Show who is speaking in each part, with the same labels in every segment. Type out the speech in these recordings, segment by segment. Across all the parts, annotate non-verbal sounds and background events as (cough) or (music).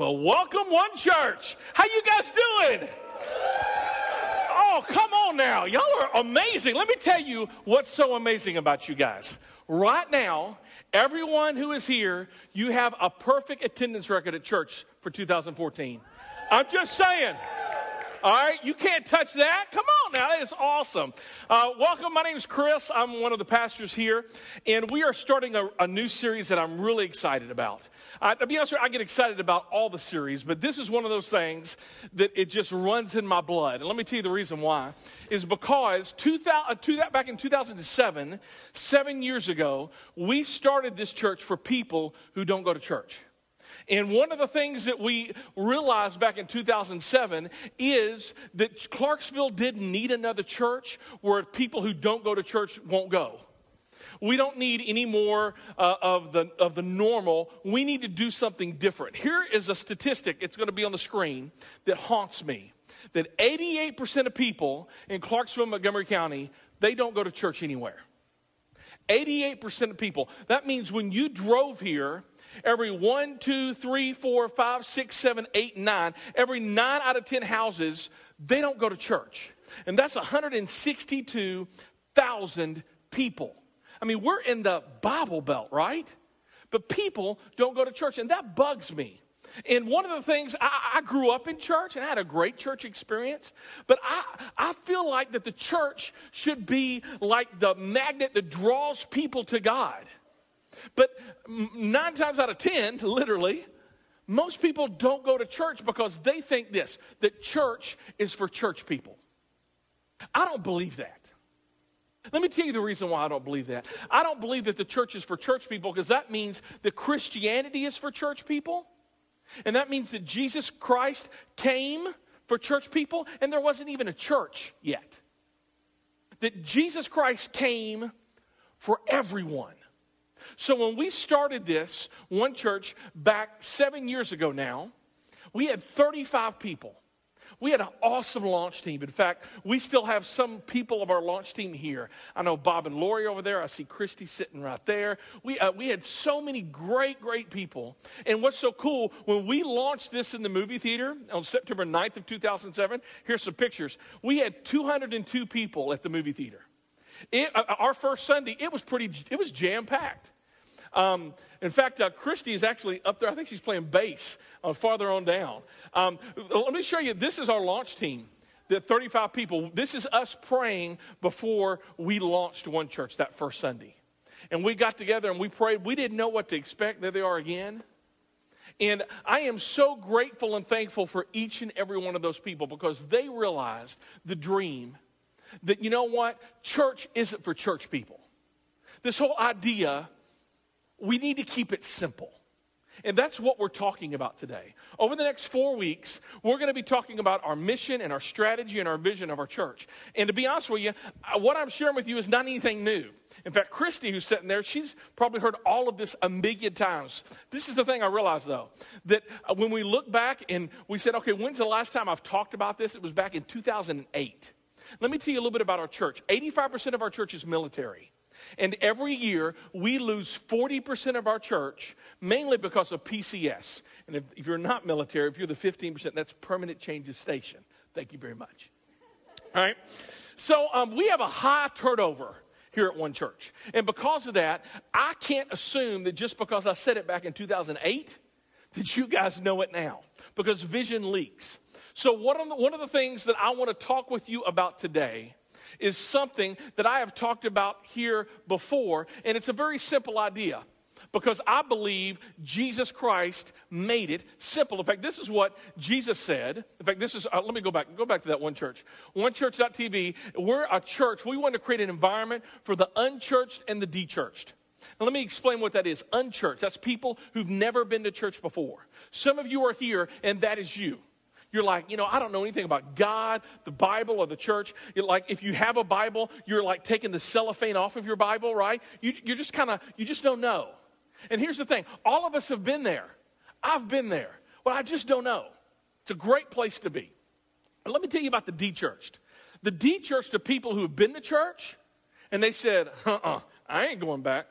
Speaker 1: Well, welcome one church. How you guys doing? Oh, come on now. Y'all are amazing. Let me tell you what's so amazing about you guys. Right now, everyone who is here, you have a perfect attendance record at church for 2014. I'm just saying. All right, you can't touch that. Come on now, that is awesome. Uh, welcome, my name is Chris. I'm one of the pastors here, and we are starting a, a new series that I'm really excited about. Uh, to be honest with you, I get excited about all the series, but this is one of those things that it just runs in my blood. And let me tell you the reason why is because 2000, uh, back in 2007, seven years ago, we started this church for people who don't go to church. And one of the things that we realized back in 2007 is that Clarksville didn't need another church where people who don't go to church won't go. We don't need any more uh, of, the, of the normal. We need to do something different. Here is a statistic, it's going to be on the screen, that haunts me. That 88% of people in Clarksville, Montgomery County, they don't go to church anywhere. 88% of people. That means when you drove here, Every one, two, three, four, five, six, seven, eight, nine, every nine out of 10 houses, they don't go to church. And that's 162,000 people. I mean, we're in the Bible Belt, right? But people don't go to church, and that bugs me. And one of the things, I, I, grew up in church and I had a great church experience, but I, I feel like that the church should be like the magnet that draws people to God. But nine times out of ten, literally, most people don't go to church because they think this that church is for church people. I don't believe that. Let me tell you the reason why I don't believe that. I don't believe that the church is for church people because that means that Christianity is for church people. And that means that Jesus Christ came for church people and there wasn't even a church yet. That Jesus Christ came for everyone. So when we started this one church back seven years ago now, we had 35 people. We had an awesome launch team. In fact, we still have some people of our launch team here. I know Bob and Lori over there. I see Christy sitting right there. We, uh, we had so many great, great people. And what's so cool, when we launched this in the movie theater on September 9th of 2007, here's some pictures. We had 202 people at the movie theater. It, uh, our first Sunday, it was pretty, it was jam packed. Um, in fact, uh, Christy is actually up there. I think she's playing bass uh, farther on down. Um, let me show you. This is our launch team. The 35 people. This is us praying before we launched One Church that first Sunday. And we got together and we prayed. We didn't know what to expect. There they are again. And I am so grateful and thankful for each and every one of those people because they realized the dream that, you know what? Church isn't for church people. This whole idea we need to keep it simple. And that's what we're talking about today. Over the next four weeks, we're going to be talking about our mission and our strategy and our vision of our church. And to be honest with you, uh, what I'm sharing with you is not anything new. In fact, Christy, who's sitting there, she's probably heard all of this a million times. This is the thing I realized, though, that uh, when we look back and we said, okay, when's the last time I've talked about this? It was back in 2008. Let me tell you a little bit about our church. 85% of our church is military. And every year, we lose 40% of our church, mainly because of PCS. And if, if, you're not military, if you're the 15%, that's permanent changes station. Thank you very much. All right. So um, we have a high turnover here at One Church. And because of that, I can't assume that just because I said it back in 2008, that you guys know it now, because vision leaks. So, the, one of the things that I want to talk with you about today is something that I have talked about here before, and it's a very simple idea because I believe Jesus Christ made it simple. In fact, this is what Jesus said. In fact, this is, uh, let me go back, go back to that one church. OneChurch.tv, we're a church. We want to create an environment for the unchurched and the dechurched. Now, let me explain what that is. Unchurched, that's people who've never been to church before. Some of you are here, and that is you. You're like, you know, I don't know anything about God, the Bible, or the church. You're like, if you have a Bible, you're like taking the cellophane off of your Bible, right? You, you're just kind of, you just don't know. And here's the thing all of us have been there. I've been there. But I just don't know. It's a great place to be. But let me tell you about the de churched. The de churched are people who have been to church and they said, uh uh-uh, uh, I ain't going back.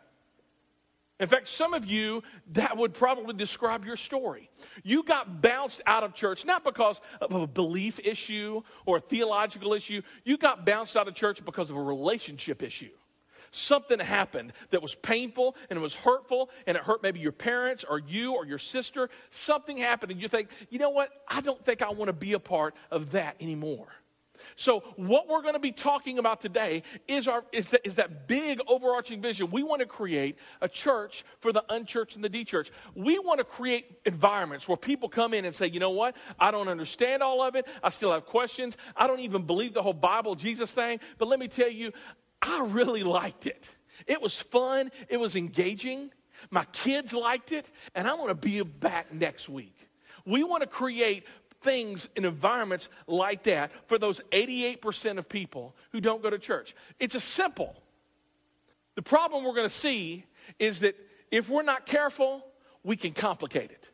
Speaker 1: In fact, some of you, that would probably describe your story. You got bounced out of church, not because of a belief issue or a theological issue. You got bounced out of church because of a relationship issue. Something happened that was painful and it was hurtful and it hurt maybe your parents or you or your sister. Something happened and you think, you know what? I don't think I want to be a part of that anymore. So, what we're going to be talking about today is, our, is, that, is that big overarching vision. We want to create a church for the unchurched and the de-church. We want to create environments where people come in and say, you know what? I don't understand all of it. I still have questions. I don't even believe the whole Bible Jesus thing. But let me tell you, I really liked it. It was fun, it was engaging. My kids liked it, and I want to be back next week. We want to create things in environments like that for those 88% of people who don't go to church. It's a simple. The problem we're going to see is that if we're not careful, we can complicate it.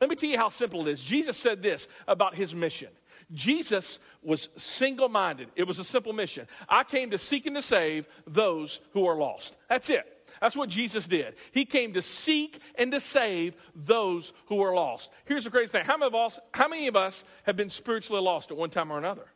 Speaker 1: Let me tell you how simple it is. Jesus said this about his mission. Jesus was single minded. It was a simple mission. I came to seek and to save those who are lost. That's it. That's what Jesus did. He came to seek and to save those who are lost. Here's the crazy thing how many, of us, how many of us have been spiritually lost at one time or another?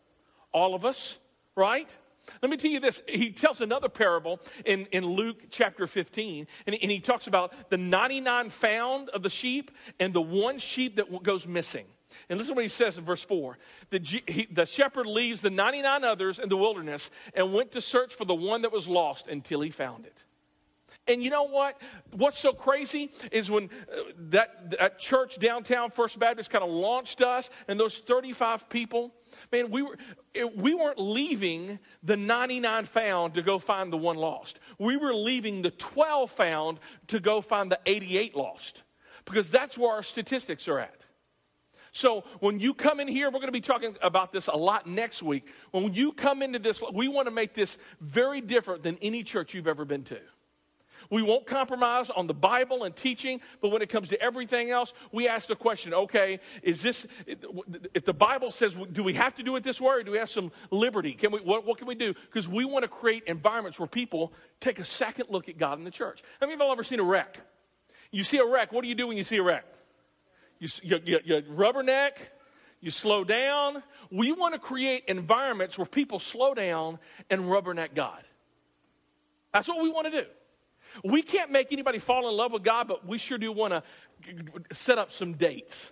Speaker 1: All of us, right? Let me tell you this. He tells another parable in, in Luke chapter 15, and, and he talks about the 99 found of the sheep and the one sheep that goes missing. And listen to what he says in verse 4. The, he, the shepherd leaves the 99 others in the wilderness and went to search for the one that was lost until he found it. And you know what? What's so crazy is when uh, that, that church downtown First Baptist kind of launched us, and those 35 people, man, we, were, we weren't leaving the 99 found to go find the one lost. We were leaving the 12 found to go find the 88 lost because that's where our statistics are at. So when you come in here, we're going to be talking about this a lot next week. When you come into this, we want to make this very different than any church you've ever been to. We won't compromise on the Bible and teaching, but when it comes to everything else, we ask the question okay, is this, if the Bible says, do we have to do it this way or do we have some liberty? Can we, what, what can we do? Because we want to create environments where people take a second look at God in the church. How many of you ever seen a wreck? You see a wreck, what do you do when you see a wreck? You, you, you, you rubberneck, you slow down. We want to create environments where people slow down and rubberneck God. That's what we want to do. We can't make anybody fall in love with God, but we sure do want to set up some dates.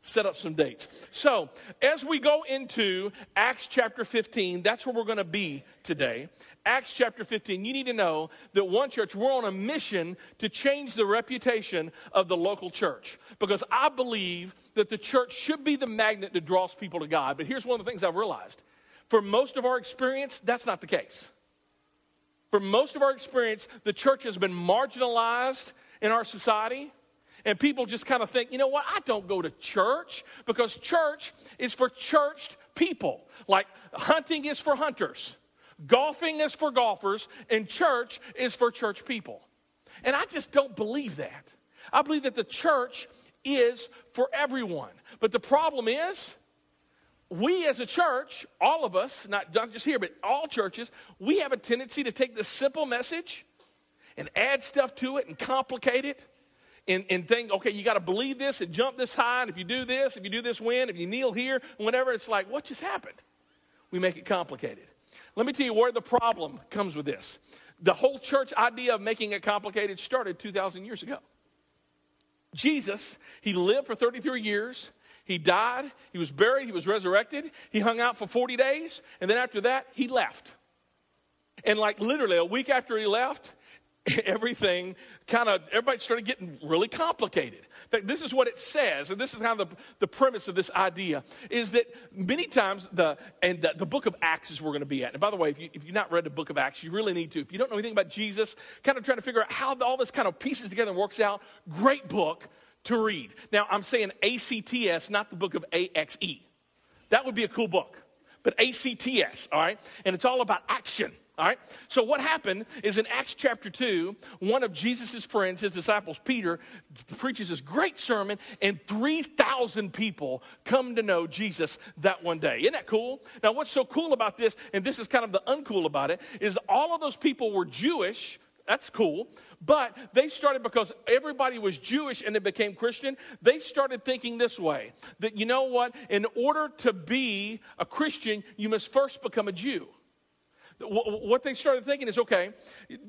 Speaker 1: Set up some dates. So, as we go into Acts chapter 15, that's where we're going to be today. Acts chapter 15, you need to know that one church, we're on a mission to change the reputation of the local church. Because I believe that the church should be the magnet that draws people to God. But here's one of the things I've realized for most of our experience, that's not the case for most of our experience, the church has been marginalized in our society. And people just kind of think, you know what, I don't go to church because church is for churched people. Like hunting is for hunters, golfing is for golfers, and church is for church people. And I just don't believe that. I believe that the church is for everyone. But the problem is, we as a church, all of us, not, not just here, but all churches, we have a tendency to take this simple message and add stuff to it and complicate it and, and think, okay, you got to believe this and jump this high, and if you do this, if you do this win, if you kneel here, whatever, it's like, what just happened? We make it complicated. Let me tell you where the problem comes with this. The whole church idea of making it complicated started 2,000 years ago. Jesus, he lived for 33 years. He died, he was buried, he was resurrected, he hung out for 40 days, and then after that, he left. And like literally a week after he left, (laughs) everything kind of everybody started getting really complicated. This is what it says and this is kind of the, the premise of this idea is that many times the and the, the book of acts is we're going to be at. And by the way if, you, if you've not read the book of acts you really need to. If you don't know anything about jesus kind of trying to figure out how all this kind of pieces together and works out great book to read. Now, I'm saying ACTS, not the book of AXE. That would be a cool book. But ACTS, all right? And it's all about action. All right. So what happened is in Acts chapter 2, one of Jesus' friends, his disciples, Peter, preaches this great sermon, and 3,000 people come to know Jesus that one day. Isn't that cool? Now, what's so cool about this, and this is kind of the uncool about it, is all of those people were Jewish That's cool. But they started because everybody was Jewish and they became Christian. They started thinking this way that, you know what? In order to be a Christian, you must first become a Jew. What they started thinking is okay,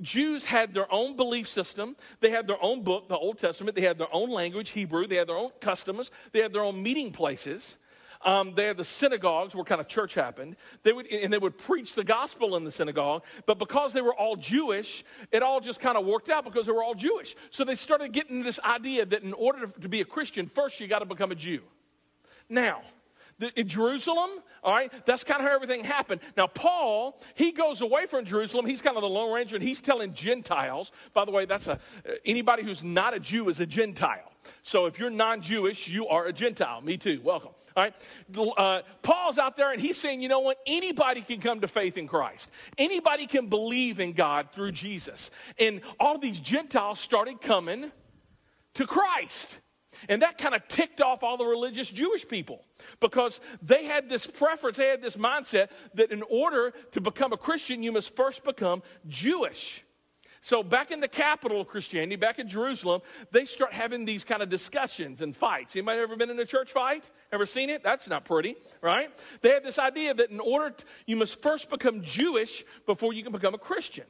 Speaker 1: Jews had their own belief system. They had their own book, the Old Testament. They had their own language, Hebrew. They had their own customs. They had their own meeting places. Um, they had the synagogues where kind of church happened. They would, and they would preach the gospel in the synagogue. But because they were all Jewish, it all just kind of worked out because they were all Jewish. So they started getting this idea that in order to be a Christian, first you got to become a Jew. Now, in Jerusalem, all right, that's kind of how everything happened. Now, Paul, he goes away from Jerusalem. He's kind of the Lone Ranger, and he's telling Gentiles. By the way, that's a anybody who's not a Jew is a Gentile. So if you're non Jewish, you are a Gentile. Me too. Welcome. All right. Uh, Paul's out there and he's saying, you know what? Anybody can come to faith in Christ. Anybody can believe in God through Jesus. And all these Gentiles started coming to Christ. And that kind of ticked off all the religious Jewish people because they had this preference, they had this mindset that in order to become a Christian, you must first become Jewish. So, back in the capital of Christianity, back in Jerusalem, they start having these kind of discussions and fights. Anybody ever been in a church fight? Ever seen it? That's not pretty, right? They had this idea that in order, to, you must first become Jewish before you can become a Christian.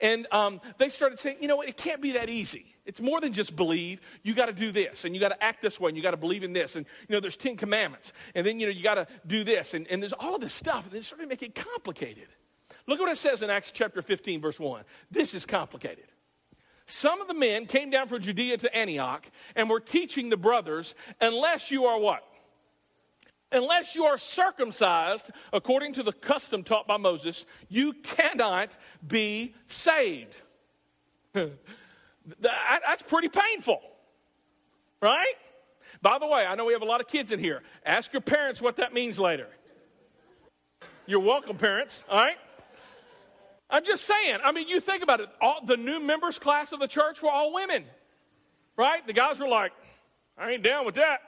Speaker 1: And um, they started saying, you know what, it can't be that easy. It's more than just believe. You got to do this, and you got to act this way, and you got to believe in this. And, you know, there's Ten Commandments. And then, you know, you got to do this. And, and there's all of this stuff. And they started to make it complicated. Look at what it says in Acts chapter 15, verse 1. This is complicated. Some of the men came down from Judea to Antioch and were teaching the brothers, unless you are what? Unless you are circumcised according to the custom taught by Moses, you cannot be saved. (laughs) That's pretty painful, right? By the way, I know we have a lot of kids in here. Ask your parents what that means later. You're welcome, parents, all right? I'm just saying. I mean, you think about it. All, the new members class of the church were all women, right? The guys were like, I ain't down with that.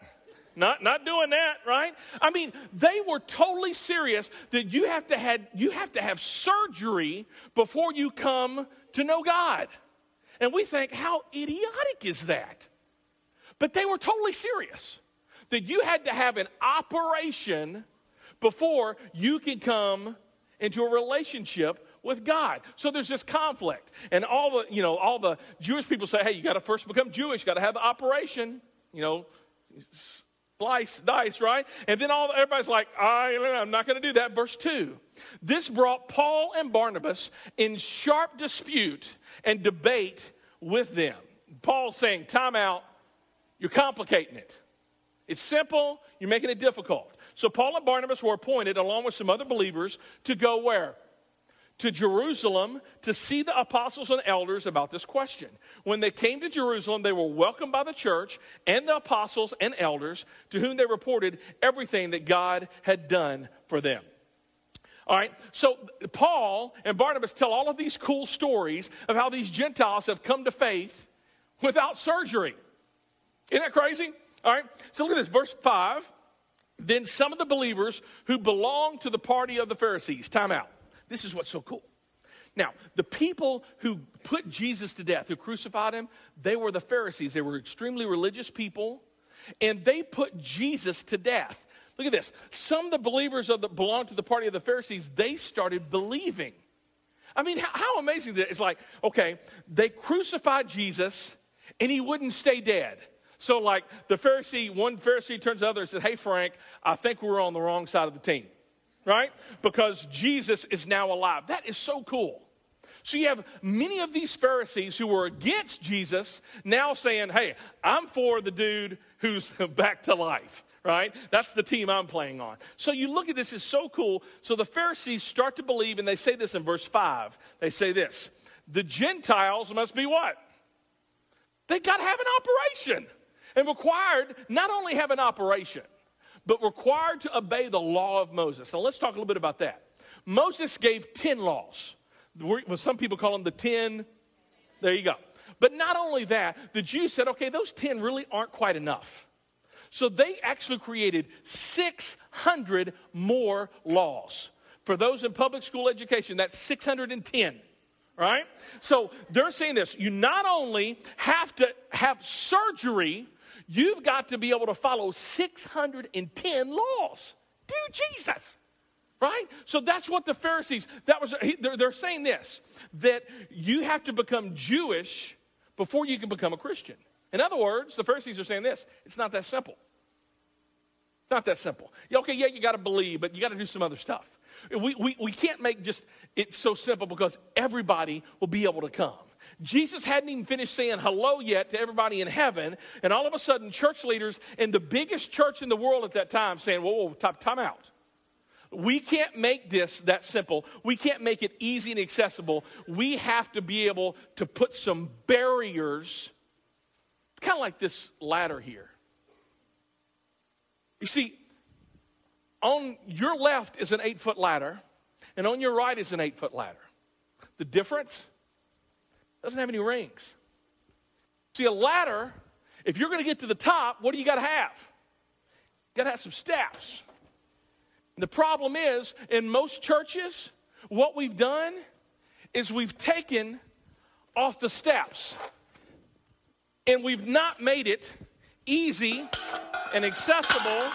Speaker 1: Not, not doing that, right? I mean, they were totally serious that you have to had you have to have surgery before you come to know God. And we think, how idiotic is that? But they were totally serious that you had to have an operation before you can come into a relationship with God. So there's this conflict. And all the, you know, all the Jewish people say, hey, you got to first become Jewish, got to have the operation, you know, slice, dice, right? And then all everybody's like, I, I'm not going to do that. Verse 2. This brought Paul and Barnabas in sharp dispute and debate with them. Paul saying, time out, you're complicating it. It's simple, you're making it difficult. So Paul and Barnabas were appointed, along with some other believers, to go where? To Jerusalem to see the apostles and elders about this question. When they came to Jerusalem, they were welcomed by the church and the apostles and elders to whom they reported everything that God had done for them. All right, so Paul and Barnabas tell all of these cool stories of how these Gentiles have come to faith without surgery. Isn't that crazy? All right, so look at this, verse 5. Then some of the believers who belonged to the party of the Pharisees, time out this is what's so cool. Now, the people who put Jesus to death, who crucified him, they were the Pharisees. They were extremely religious people, and they put Jesus to death. Look at this. Some of the believers of the belonged to the party of the Pharisees, they started believing. I mean, how, how amazing that it's like, okay, they crucified Jesus and he wouldn't stay dead. So, like the Pharisee, one Pharisee turns to the other and says, Hey, Frank, I think we're on the wrong side of the team right? Because Jesus is now alive. That is so cool. So you have many of these Pharisees who were against Jesus now saying, hey, I'm for the dude who's (laughs) back to life, right? That's the team I'm playing on. So you look at this, it's so cool. So the Pharisees start to believe, and they say this in verse 5. They say this the Gentiles must be what? They got to have an operation. And required not only have an operation, but required to obey the law of Moses. Now, let's talk a little bit about that. Moses gave 10 laws. Well, some people call them the 10. There you go. But not only that, the Jews said, okay, those 10 really aren't quite enough. So they actually created 600 more laws. For those in public school education, that's 610. right? So they're saying this you not only have to have surgery, you've got to be able to follow 610 laws. Dear Jesus. Right? So that's what the Pharisees, that was, they're, saying this, that you have to become Jewish before you can become a Christian. In other words, the Pharisees are saying this it's not that simple. Not that simple. Okay, yeah, you got to believe, but you got to do some other stuff. We, we, we can't make just it so simple because everybody will be able to come. Jesus hadn't even finished saying hello yet to everybody in heaven, and all of a sudden, church leaders in the biggest church in the world at that time saying, Whoa, whoa, time, time out. We can't make this that simple. We can't make it easy and accessible. We have to be able to put some barriers. Kind of like this ladder here. You see, on your left is an eight foot ladder, and on your right is an eight foot ladder. The difference doesn't have any rings. See, a ladder, if you're going to get to the top, what do you got to have? You got to have some steps. And the problem is, in most churches, what we've done is we've taken off the steps and we've not made it easy and accessible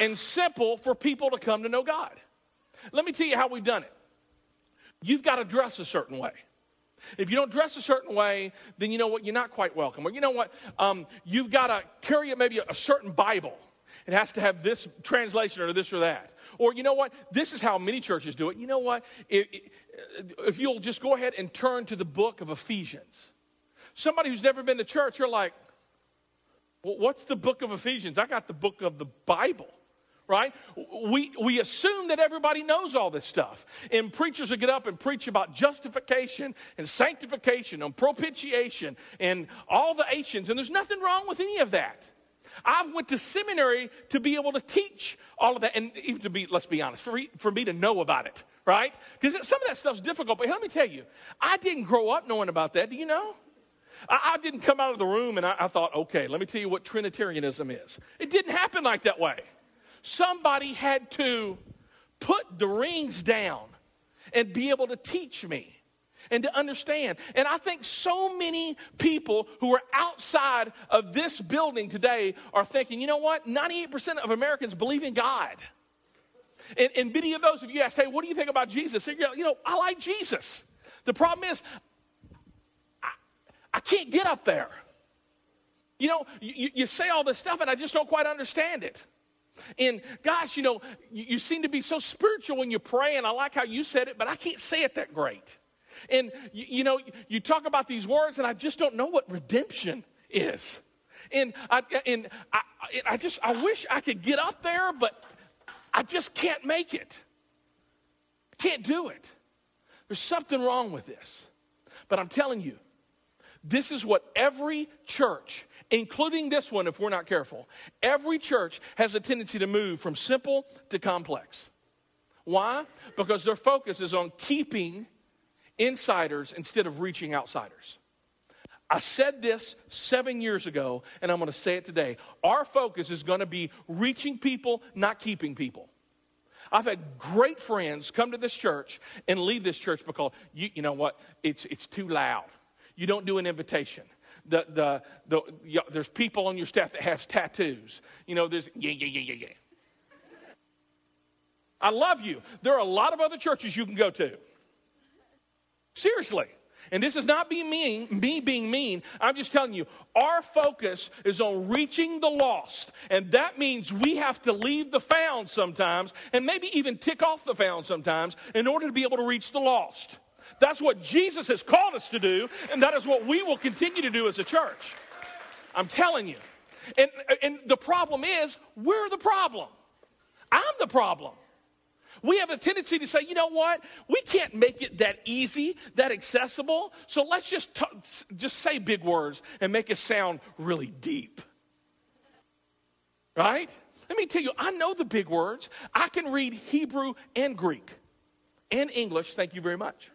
Speaker 1: and simple for people to come to know God. Let me tell you how we've done it. You've got to dress a certain way. If you don't dress a certain way, then you know what? You're not quite welcome. Or you know what? Um, you've got to carry maybe a, certain Bible. It has to have this translation or this or that. Or you know what? This is how many churches do it. You know what? If, if you'll just go ahead and turn to the book of Ephesians. Somebody who's never been to church, you're like, well, what's the book of Ephesians? I got the book of the Bible right? We, we assume that everybody knows all this stuff. And preachers will get up and preach about justification and sanctification and propitiation and all the Asians, and there's nothing wrong with any of that. I went to seminary to be able to teach all of that, and even to be, let's be honest, for, for me to know about it, right? Because some of that stuff's difficult. But let me tell you, I didn't grow up knowing about that. Do you know? I, didn't come out of the room and I thought, okay, let me tell you what Trinitarianism is. It didn't happen like that way. Somebody had to put the rings down and be able to teach me and to understand. And I think so many people who are outside of this building today are thinking, you know what? 98% of Americans believe in God. And, and many of those of you ask, hey, what do you think about Jesus? you know, I like Jesus. The problem is, I, I can't get up there. You know, you, you say all this stuff and I just don't quite understand it. And gosh, you know, you, you, seem to be so spiritual when you pray, and I like how you said it, but I can't say it that great. And you, you know, you talk about these words, and I just don't know what redemption is. And I, and I, I just, I wish I could get up there, but I just can't make it. I can't do it. There's something wrong with this. But I'm telling you, this is what every church including this one if we're not careful. Every church has a tendency to move from simple to complex. Why? Because their focus is on keeping insiders instead of reaching outsiders. I said this seven years ago, and I'm going to say it today. Our focus is going to be reaching people, not keeping people. I've had great friends come to this church and leave this church because, you, you know what, it's, it's too loud. You don't do an invitation the, the, the, the, there's people on your staff that have tattoos. You know, there's, yeah, yeah, yeah, yeah, yeah. I love you. There are a lot of other churches you can go to. Seriously. And this is not being mean, me being mean. I'm just telling you, our focus is on reaching the lost. And that means we have to leave the found sometimes and maybe even tick off the found sometimes in order to be able to reach the lost. That's what Jesus has called us to do, and that is what we will continue to do as a church. I'm telling you. And, and the problem is, we're the problem. I'm the problem. We have a tendency to say, you know what? We can't make it that easy, that accessible. So let's just t- just say big words and make it sound really deep. Right? Let me tell you, I know the big words. I can read Hebrew and Greek and English. Thank you very much.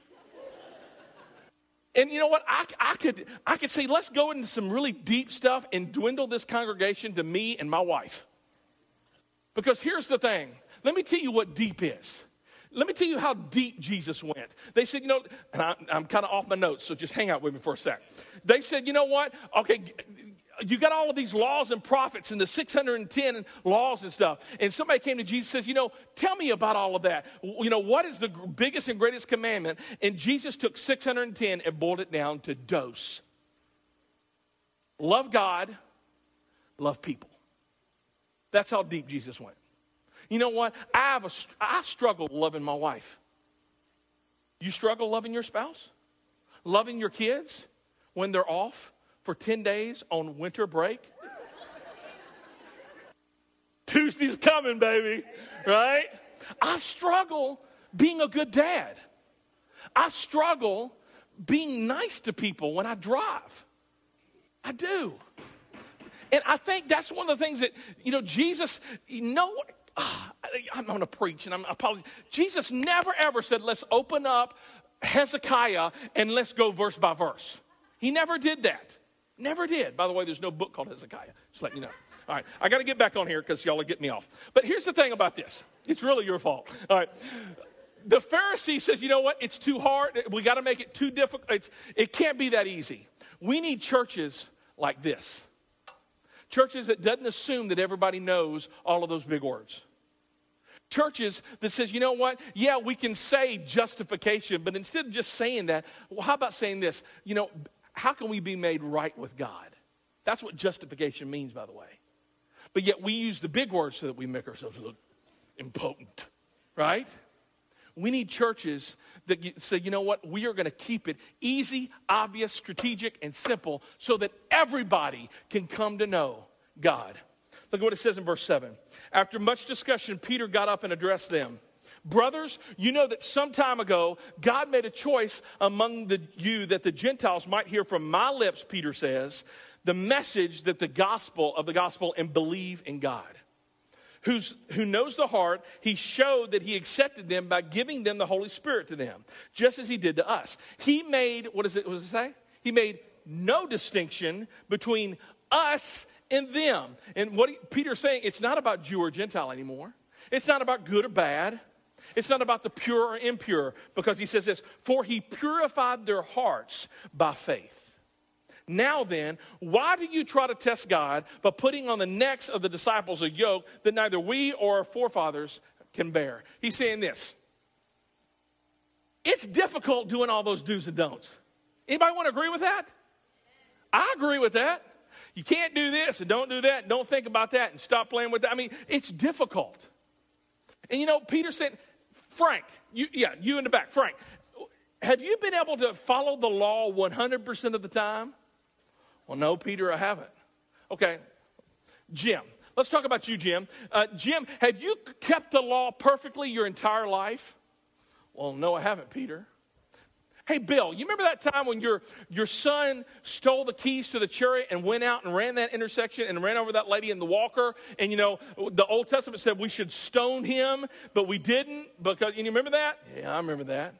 Speaker 1: And you know what? I, I, could, I could say, let's go into some really deep stuff and dwindle this congregation to me and my wife. Because here's the thing let me tell you what deep is Let me tell you how deep Jesus went. They said, you know, and I, am kind of off my notes, so just hang out with me for a sec. They said, you know what? Okay, you got all of these laws and prophets and the 610 laws and stuff. And somebody came to Jesus and says, You know, tell me about all of that. You know, what is the biggest and greatest commandment? And Jesus took 610 and boiled it down to dose love God, love people. That's how deep Jesus went. You know what? I, have a, I struggle loving my wife. You struggle loving your spouse? Loving your kids when they're off? For 10 days on winter break. Tuesday's coming, baby, right? I struggle being a good dad. I struggle being nice to people when I drive. I do. And I think that's one of the things that, you know, Jesus, you know, ah, I'm going to preach and I'm apologize. Jesus never ever said, let's open up Hezekiah and let's go verse by verse. He never did that. Never did. By the way, there's no book called Hezekiah. Just letting you know. All right, I got to get back on here because y'all are getting me off. But here's the thing about this it's really your fault. All right. The Pharisee says, you know what? It's too hard. We got to make it too difficult. It's, it can't be that easy. We need churches like this churches that doesn't assume that everybody knows all of those big words churches that says you know what yeah we can say justification but instead of just saying that well how about saying this you know how can we be made right with God? That's what justification means, by the way. But yet we use the big words so that we make ourselves look impotent, right? We need churches that say, you know what, we are going to keep it easy, obvious, strategic, and simple so that everybody can come to know God. Look at what it says in verse 7. After much discussion, Peter got up and addressed them. Brothers, you know that some time ago, God made a choice among the, you that the Gentiles might hear from my lips, Peter says, the message that the gospel of the gospel and believe in God. Who's, who knows the heart, he showed that he accepted them by giving them the Holy Spirit to them, just as he did to us. He made, what does it, what does it say? He made no distinction between us and them. And what he, Peter's saying, it's not about Jew or Gentile anymore. It's not about good or bad. It's not about the pure or impure, because he says this For he purified their hearts by faith. Now then, why do you try to test God by putting on the necks of the disciples a yoke that neither we or our forefathers can bear? He's saying this. It's difficult doing all those do's and don'ts. Anybody want to agree with that? I agree with that. You can't do this and don't do that and don't think about that and stop playing with that. I mean, it's difficult. And you know, Peter said, Frank, you, yeah, you in the back, Frank, have you been able to follow the law 100% of the time? Well, no, Peter, I haven't. Okay, Jim. Let's talk about you, Jim. Uh, Jim, have you kept the law perfectly your entire life? Well, no, I haven't, Peter. Hey, Bill, you remember that time when your, your son stole the keys to the chariot and went out and ran that intersection and ran over that lady in the walker? And, you know, the Old Testament said we should stone him, but we didn't because, you remember that? Yeah, I remember that.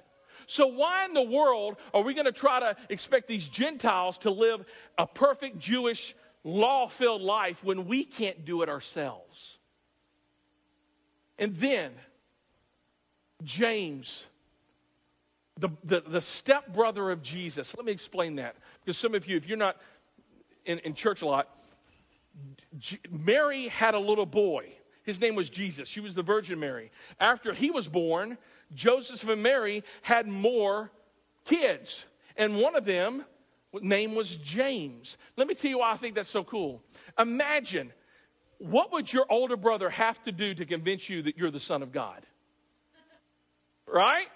Speaker 1: So, why in the world are we going to try to expect these Gentiles to live a perfect Jewish, law filled life when we can't do it ourselves? And then, James the, the, the stepbrother of Jesus. Let me explain that. Because some of you, if you're not in, in church a lot, G- Mary had a little boy. His name was Jesus. She was the Virgin Mary. After he was born, Joseph and Mary had more kids. And one of them, name was James. Let me tell you why I think that's so cool. Imagine what would your older brother have to do to convince you that you're the son of God? Right?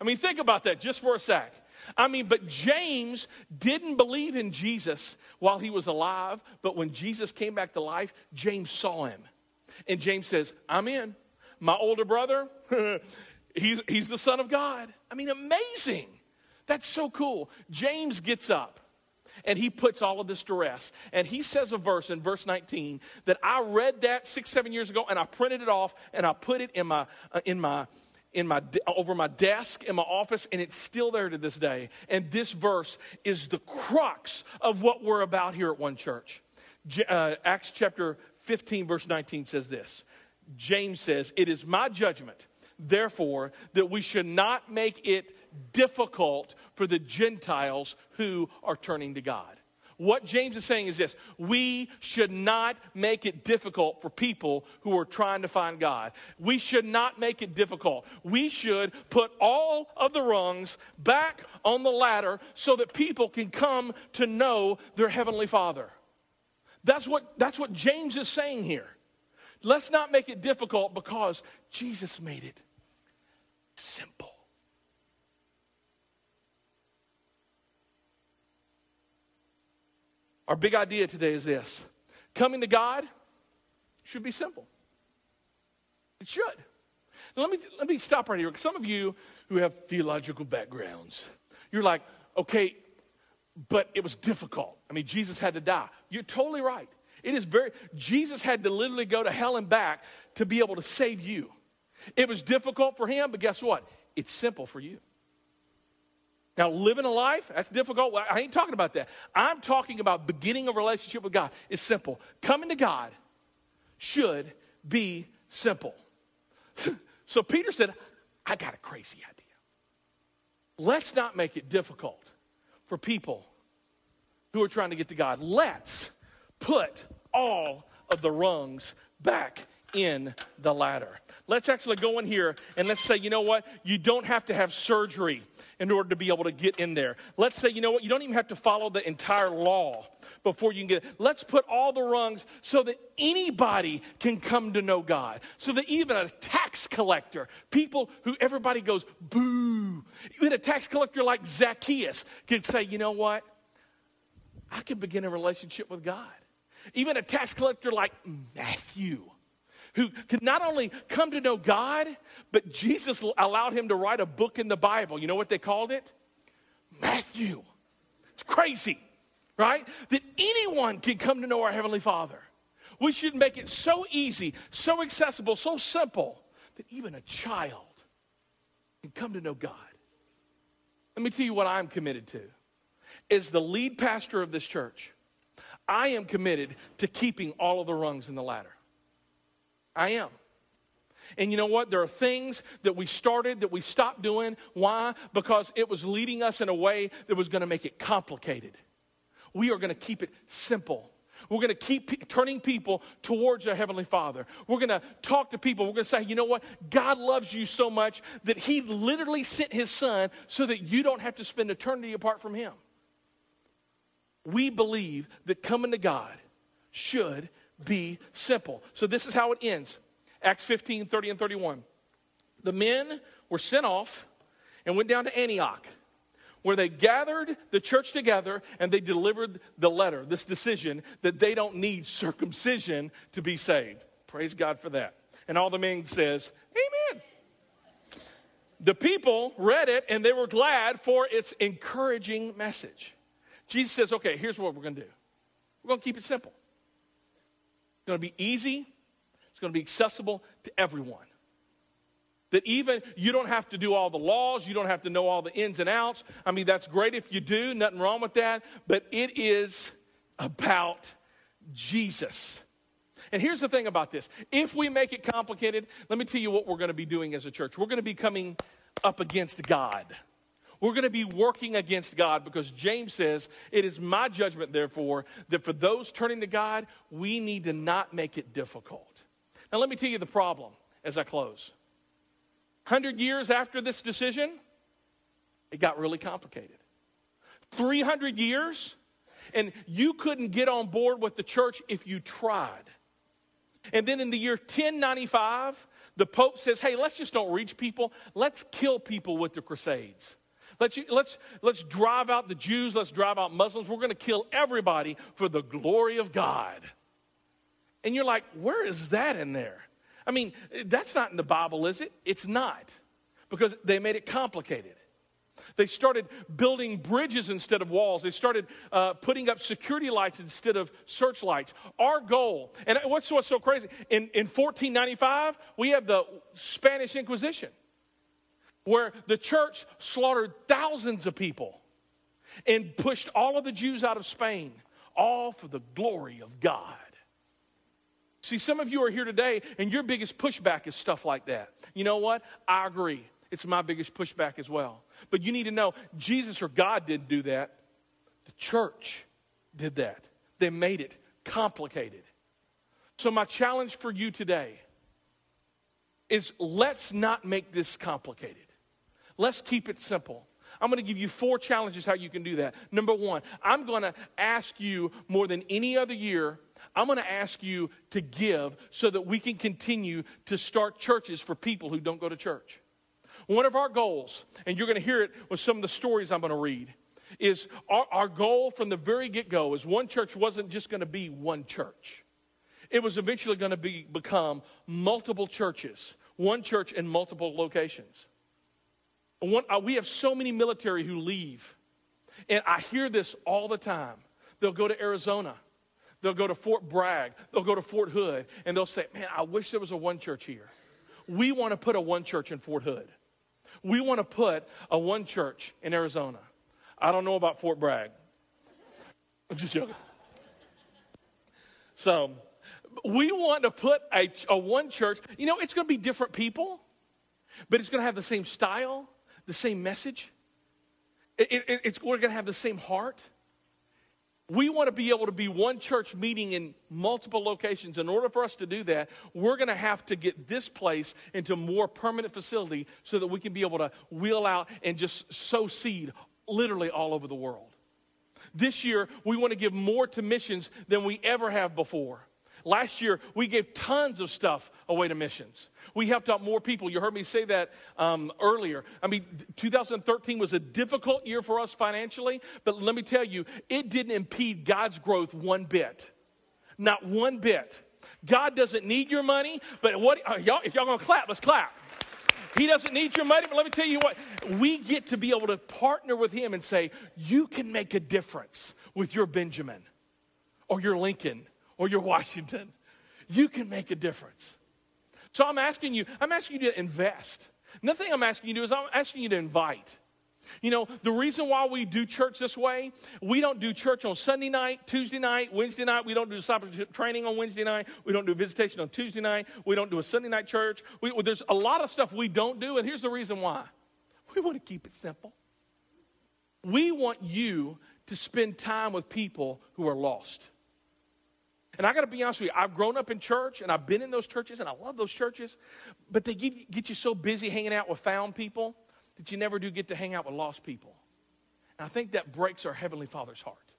Speaker 1: I mean, think about that just for a sec. I mean, but James didn't believe in Jesus while he was alive, but when Jesus came back to life, James saw him. And James says, I'm in. My older brother, (laughs) he's, he's the Son of God. I mean, amazing. That's so cool. James gets up and he puts all of this to rest. And he says a verse in verse 19 that I read that six, seven years ago and I printed it off and I put it in my, uh, in my, in my, over my desk in my office, and it's still there to this day. And this verse is the crux of what we're about here at One Church. Uh, Acts chapter 15, verse 19 says this James says, It is my judgment therefore, that we should not make it difficult for the Gentiles who are turning to God. What James is saying is this we should not make it difficult for people who are trying to find God. We should not make it difficult. We should put all of the rungs back on the ladder so that people can come to know their Heavenly Father. That's what, that's what James is saying here. Let's not make it difficult because Jesus made it simple. Our big idea today is this coming to God should be simple. It should. Now, let me, let me stop right here. Some of you who have theological backgrounds, you're like, okay, but it was difficult. I mean, Jesus had to die. You're totally right. It is very, Jesus had to literally go to hell and back to be able to save you. It was difficult for him, but guess what? It's simple for you. Now, living a life, that's difficult. I ain't talking about that. I'm talking about beginning a relationship with God. It's simple. Coming to God should be simple. (laughs) so Peter said, I got a crazy idea. Let's not make it difficult for people who are trying to get to God. Let's put all of the rungs back in the ladder. Let's actually go in here and let's say, you know what? You don't have to have surgery in order to be able to get in there. Let's say, you know what, you don't even have to follow the entire law before you can get it. Let's put all the rungs so that anybody can come to know God. So that even a tax collector, people who everybody goes, boo, even a tax collector like Zacchaeus can say, you know what, I can begin a relationship with God. Even a tax collector like Matthew who could not only come to know God, but Jesus allowed him to write a book in the Bible. You know what they called it? Matthew. It's crazy, right? That anyone can come to know our Heavenly Father. We should make it so easy, so accessible, so simple that even a child can come to know God. Let me tell you what I'm committed to. As the lead pastor of this church, I am committed to keeping all of the rungs in the ladder. I am. And you know what? There are things that we started that we stopped doing. Why? Because it was leading us in a way that was going to make it complicated. We are going to keep it simple. We're going to keep turning people towards our Heavenly Father. We're going to talk to people. We're going to say, you know what? God loves you so much that He literally sent His Son so that you don't have to spend eternity apart from Him. We believe that coming to God should be simple. So this is how it ends Acts 15 30 and 31. The men were sent off and went down to Antioch, where they gathered the church together and they delivered the letter, this decision that they don't need circumcision to be saved. Praise God for that. And all the men says, Amen. The people read it and they were glad for its encouraging message. Jesus says, okay, here's what we're going to do. We're going to keep it simple going to be easy, it's going to be accessible to everyone. That even you don't have to do all the laws, you don't have to know all the ins and outs. I mean, that's great if you do, nothing wrong with that, but it is about Jesus. And here's the thing about this if we make it complicated, let me tell you what we're going to be doing as a church. We're going to be coming up against God. We're going to be working against God because James says, It is my judgment, therefore, that for those turning to God, we need to not make it difficult. Now, let me tell you the problem as I close. 100 years after this decision, it got really complicated. 300 years, and you couldn't get on board with the church if you tried. And then in the year 1095, the Pope says, hey, let's just don't reach people, let's kill people with the Crusades. Let's, let's, let's drive out the Jews. Let's drive out Muslims. We're going to kill everybody for the glory of God. And you're like, where is that in there? I mean, that's not in the Bible, is it? It's not. Because they made it complicated. They started building bridges instead of walls. They started uh, putting up security lights instead of searchlights. Our goal, and what's, what's so crazy, in, in 1495, we have the Spanish Inquisition where the church slaughtered thousands of people and pushed all of the Jews out of Spain, all for the glory of God. See, some of you are here today, and your biggest pushback is stuff like that. You know what? I agree. It's my biggest pushback as well. But you need to know Jesus or God didn't do that. The church did that. They made it complicated. So, my challenge for you today is let's not make this complicated. Let's keep it simple. I'm going to give you four challenges how you can do that. Number one, I'm going to ask you more than any other year, I'm going to ask you to give so that we can continue to start churches for people who don't go to church. One of our goals, and you're going to hear it with some of the stories I'm going to read, is our, our goal from the very get go is one church wasn't just going to be one church. It was eventually going to be, become multiple churches, one church in multiple locations. One, uh, we have so many military who leave, and I hear this all the time. They'll go to Arizona, they'll go to Fort Bragg, they'll go to Fort Hood, and they'll say, Man, I wish there was a one church here. We want to put a one church in Fort Hood. We want to put a one church in Arizona. I don't know about Fort Bragg. I'm just joking. So, we want to put a, a one church. You know, it's going to be different people, but it's going to have the same style, the same message. It, it, it's, we're going to have the same heart. We want to be able to be one church meeting in multiple locations. In order for us to do that, we're going to have to get this place into more permanent facility so that we can be able to wheel out and just sow seed literally all over the world. This year, we want to give more to missions than we ever have before. Last year, we gave tons of stuff away to missions. We helped out more people. You heard me say that um, earlier. I mean, 2013 was a difficult year for us financially, but let me tell you, it didn't impede God's growth one bit. Not one bit. God doesn't need your money, but what, uh, y'all, if y'all gonna clap, let's clap. He doesn't need your money, but let me tell you what, we get to be able to partner with Him and say, You can make a difference with your Benjamin or your Lincoln or your Washington. You can make a difference. So I'm asking you, I'm asking you to invest. Nothing I'm asking you to do is I'm asking you to invite. You know, the reason why we do church this way, we don't do church on Sunday night, Tuesday night, Wednesday night. We don't do discipleship training on Wednesday night. We don't do visitation on Tuesday night. We don't do a Sunday night church. We, there's a lot of stuff we don't do, and here's the reason why. We want to keep it simple. We want you to spend time with people who are lost. And I got to be honest with you, I've grown up in church and I've been in those churches and I love those churches, but they get, get you so busy hanging out with found people that you never do get to hang out with lost people. And I think that breaks our Heavenly Father's heart.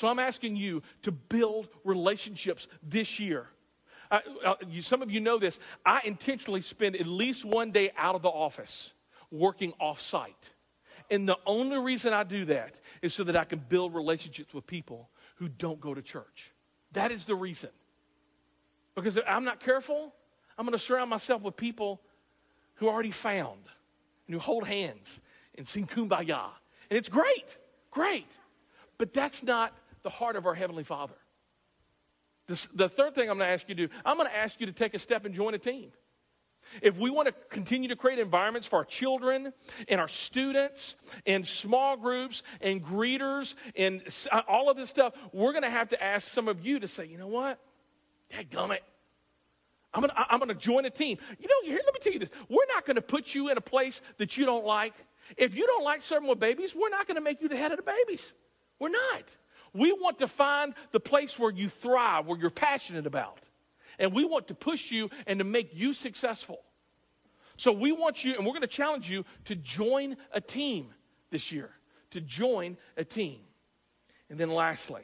Speaker 1: So I'm asking you to build relationships this year. Uh, uh, you, some of you know this. I intentionally spend at least one day out of the office working off site. And the only reason I do that is so that I can build relationships with people who don't go to church. That is the reason. Because if I'm not careful, I'm going to surround myself with people who already found and who hold hands and sing kumbaya. And it's great, great. But that's not the heart of our Heavenly Father. This, the third thing I'm going to ask you to do, I'm going to ask you to take a step and join a team. If we want to continue to create environments for our children and our students and small groups and greeters and uh, all of this stuff, we're going to have to ask some of you to say, you know what? Dadgummit. I'm going to I'm gonna join a team. You know, here, let me tell you this. We're not going to put you in a place that you don't like. If you don't like serving with babies, we're not going to make you the head of the babies. We're not. We want to find the place where you thrive, where you're passionate about and we want to push you and to make you successful. So we want you, and we're going to challenge you to join a team this year, to join a team. And then lastly,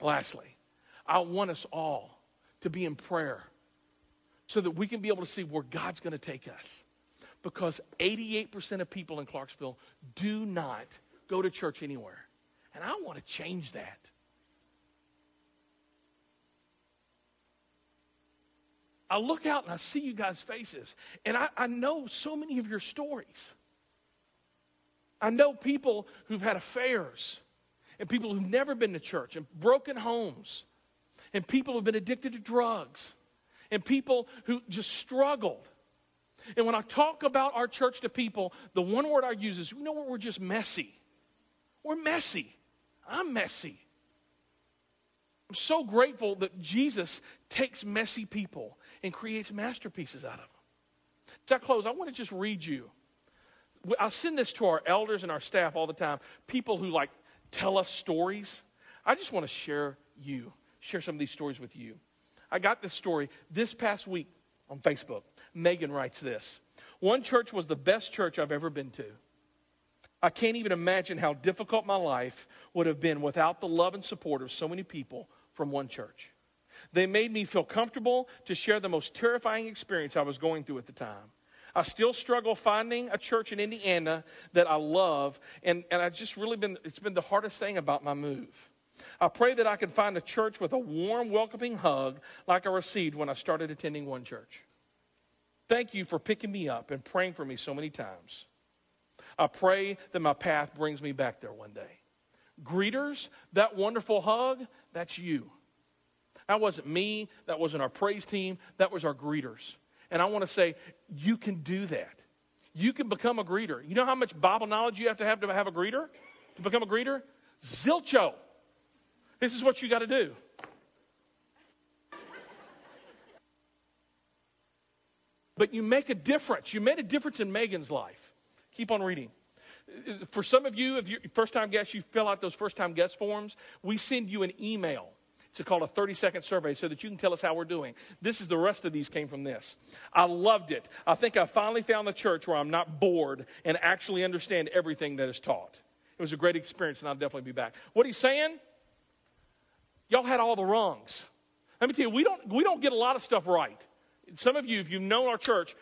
Speaker 1: lastly, I want us all to be in prayer so that we can be able to see where God's going to take us. Because 88% of people in Clarksville do not go to church anywhere. And I want to change that. I look out and I see you guys' faces, and I, I know so many of your stories. I know people who've had affairs, and people who've never been to church, and broken homes, and people who've been addicted to drugs, and people who just struggled. And when I talk about our church to people, the one word I use is, you know what, we're just messy. We're messy. I'm messy. I'm so grateful that Jesus takes messy people and creates masterpieces out of them. As I close, I want to just read you. I send this to our elders and our staff all the time. People who like tell us stories. I just want to share you, share some of these stories with you. I got this story this past week on Facebook. Megan writes this One church was the best church I've ever been to. I can't even imagine how difficult my life would have been without the love and support of so many people from one church. They made me feel comfortable to share the most terrifying experience I was going through at the time. I still struggle finding a church in Indiana that I love, and, and I've just really been, it's been the hardest thing about my move. I pray that I can find a church with a warm, welcoming hug like I received when I started attending one church. Thank you for picking me up and praying for me so many times. I pray that my path brings me back there one day. Greeters, that wonderful hug, that's you. That wasn't me. That wasn't our praise team. That was our greeters. And I want to say, you can do that. You can become a greeter. You know how much Bible knowledge you have to have to have a greeter? To become a greeter? Zilcho. This is what you got to do. But you make a difference. You made a difference in Megan's life. Keep on reading. For some of you, if you're first time guests, you fill out those first time guest forms. We send you an email. It's called a 30 second survey so that you can tell us how we're doing. This is the rest of these came from this. I loved it. I think I finally found the church where I'm not bored and actually understand everything that is taught. It was a great experience, and I'll definitely be back. What he's saying? Y'all had all the wrongs. Let me tell you, we don't, we don't get a lot of stuff right. Some of you, if you've known our church,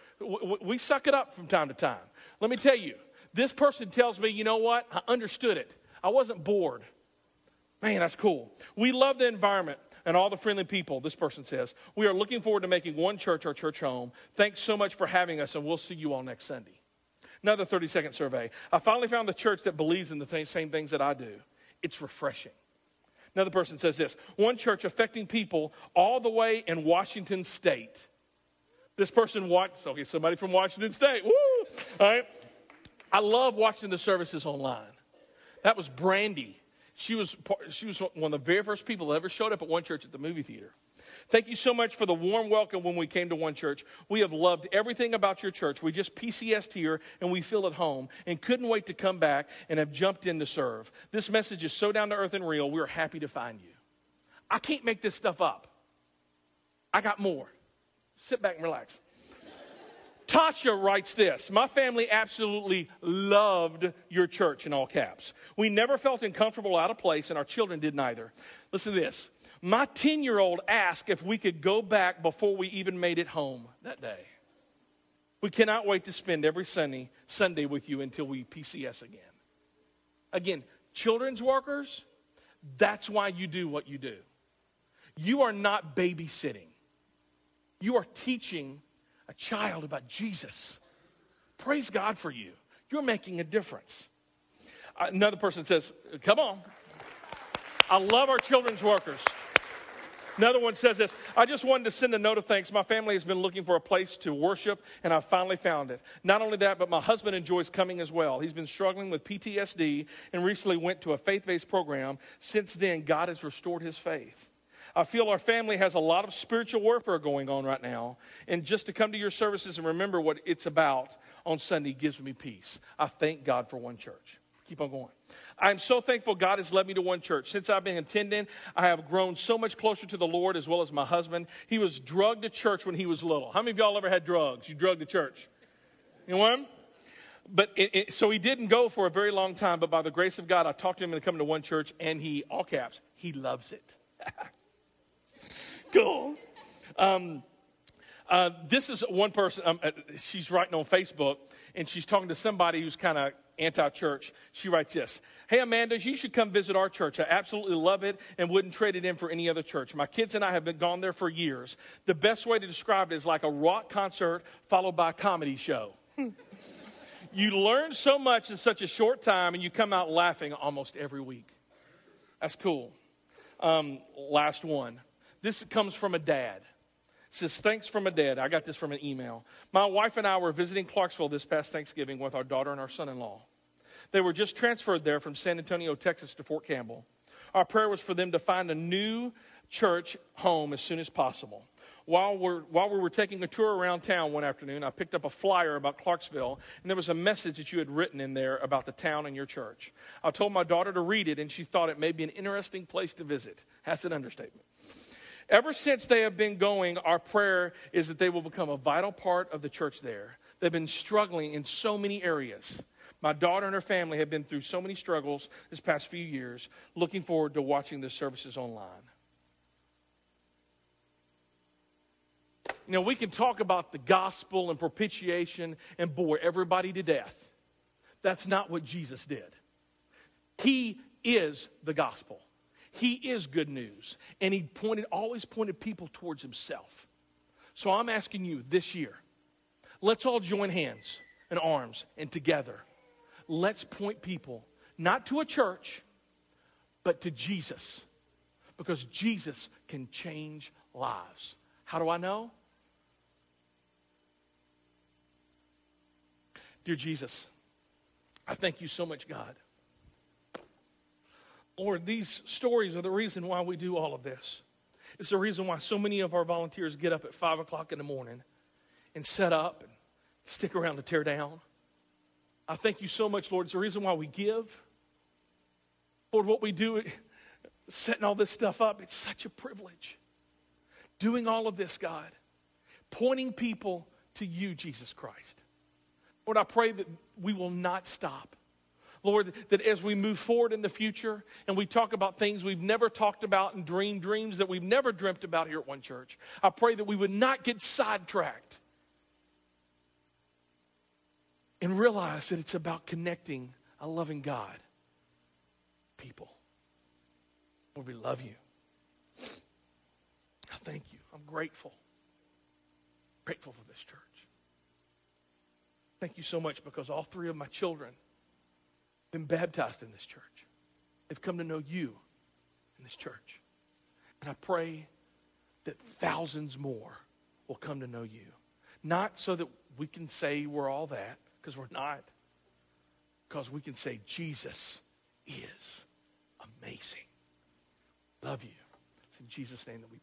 Speaker 1: we suck it up from time to time. Let me tell you, this person tells me, you know what? I understood it. I wasn't bored. Man, that's cool. We love the environment and all the friendly people, this person says. We are looking forward to making one church our church home. Thanks so much for having us, and we'll see you all next Sunday. Another 30 second survey. I finally found the church that believes in the th- same things that I do. It's refreshing. Another person says this one church affecting people all the way in Washington State. This person watched, okay, somebody from Washington State. Woo! All right. I love watching the services online. That was Brandy. She was, she was one of the very first people that ever showed up at one church at the movie theater. Thank you so much for the warm welcome when we came to One Church. We have loved everything about your church. We just PCSed here and we feel at home and couldn't wait to come back and have jumped in to serve. This message is so down to earth and real. We're happy to find you. I can't make this stuff up. I got more. Sit back and relax. Tasha writes this My family absolutely loved your church in all caps. We never felt uncomfortable out of place, and our children did neither. Listen to this. My 10 year old asked if we could go back before we even made it home that day. We cannot wait to spend every Sunday, Sunday with you until we PCS again. Again, children's workers, that's why you do what you do. You are not babysitting, you are teaching a child about Jesus. Praise God for you. You're making a difference. Uh, another person says, Come on. I love our children's workers. Another one says this I just wanted to send a note of thanks. My family has been looking for a place to worship, and I finally found it. Not only that, but my husband enjoys coming as well. He's been struggling with PTSD and recently went to a faith based program. Since then, God has restored his faith. I feel our family has a lot of spiritual warfare going on right now. And just to come to your services and remember what it's about on Sunday gives me peace. I thank God for one church. Keep on going. I'm so thankful God has led me to one church. Since I've been attending, I have grown so much closer to the Lord as well as my husband. He was drugged to church when he was little. How many of y'all ever had drugs? You drugged to church? You know Anyone? But it, it, so he didn't go for a very long time, but by the grace of God, I talked to him into coming to one church, and he, all caps, he loves it. (laughs) cool. Um, uh, this is one person, um, uh, she's writing on Facebook, and she's talking to somebody who's kind of anti church. She writes this Hey, Amanda, you should come visit our church. I absolutely love it and wouldn't trade it in for any other church. My kids and I have been gone there for years. The best way to describe it is like a rock concert followed by a comedy show. (laughs) you learn so much in such a short time, and you come out laughing almost every week. That's cool. Um, last one. This comes from a dad says, Thanks from a dad. I got this from an email. My wife and I were visiting Clarksville this past Thanksgiving with our daughter and our son in law. They were just transferred there from San Antonio, Texas to Fort Campbell. Our prayer was for them to find a new church home as soon as possible. While, we're, while we were taking a tour around town one afternoon, I picked up a flyer about Clarksville, and there was a message that you had written in there about the town and your church. I told my daughter to read it, and she thought it may be an interesting place to visit. That's an understatement. Ever since they have been going, our prayer is that they will become a vital part of the church there. They've been struggling in so many areas. My daughter and her family have been through so many struggles this past few years. Looking forward to watching the services online. You know, we can talk about the gospel and propitiation and bore everybody to death. That's not what Jesus did. He is the gospel. He is good news. And he pointed, always pointed people towards himself. So I'm asking you this year, let's all join hands and arms and together. Let's point people not to a church, but to Jesus. Because Jesus can change lives. How do I know? Dear Jesus, I thank you so much, God. Lord, these stories are the reason why we do all of this. It's the reason why so many of our volunteers get up at 5 o'clock in the morning and set up and stick around to tear down. I thank you so much, Lord. It's the reason why we give. Lord, what we do, setting all this stuff up, it's such a privilege. Doing all of this, God, pointing people to you, Jesus Christ. Lord, I pray that we will not stop. Lord, that as we move forward in the future and we talk about things we've never talked about and dream dreams that we've never dreamt about here at One Church, I pray that we would not get sidetracked and realize that it's about connecting a loving God, people. Lord, we love you. I thank you. I'm grateful. Grateful for this church. Thank you so much because all three of my children been baptized in this church. They've come to know you in this church. And I pray that thousands more will come to know you. Not so that we can say we're all that, because we're not. Because we can say Jesus is amazing. Love you. It's in Jesus' name that we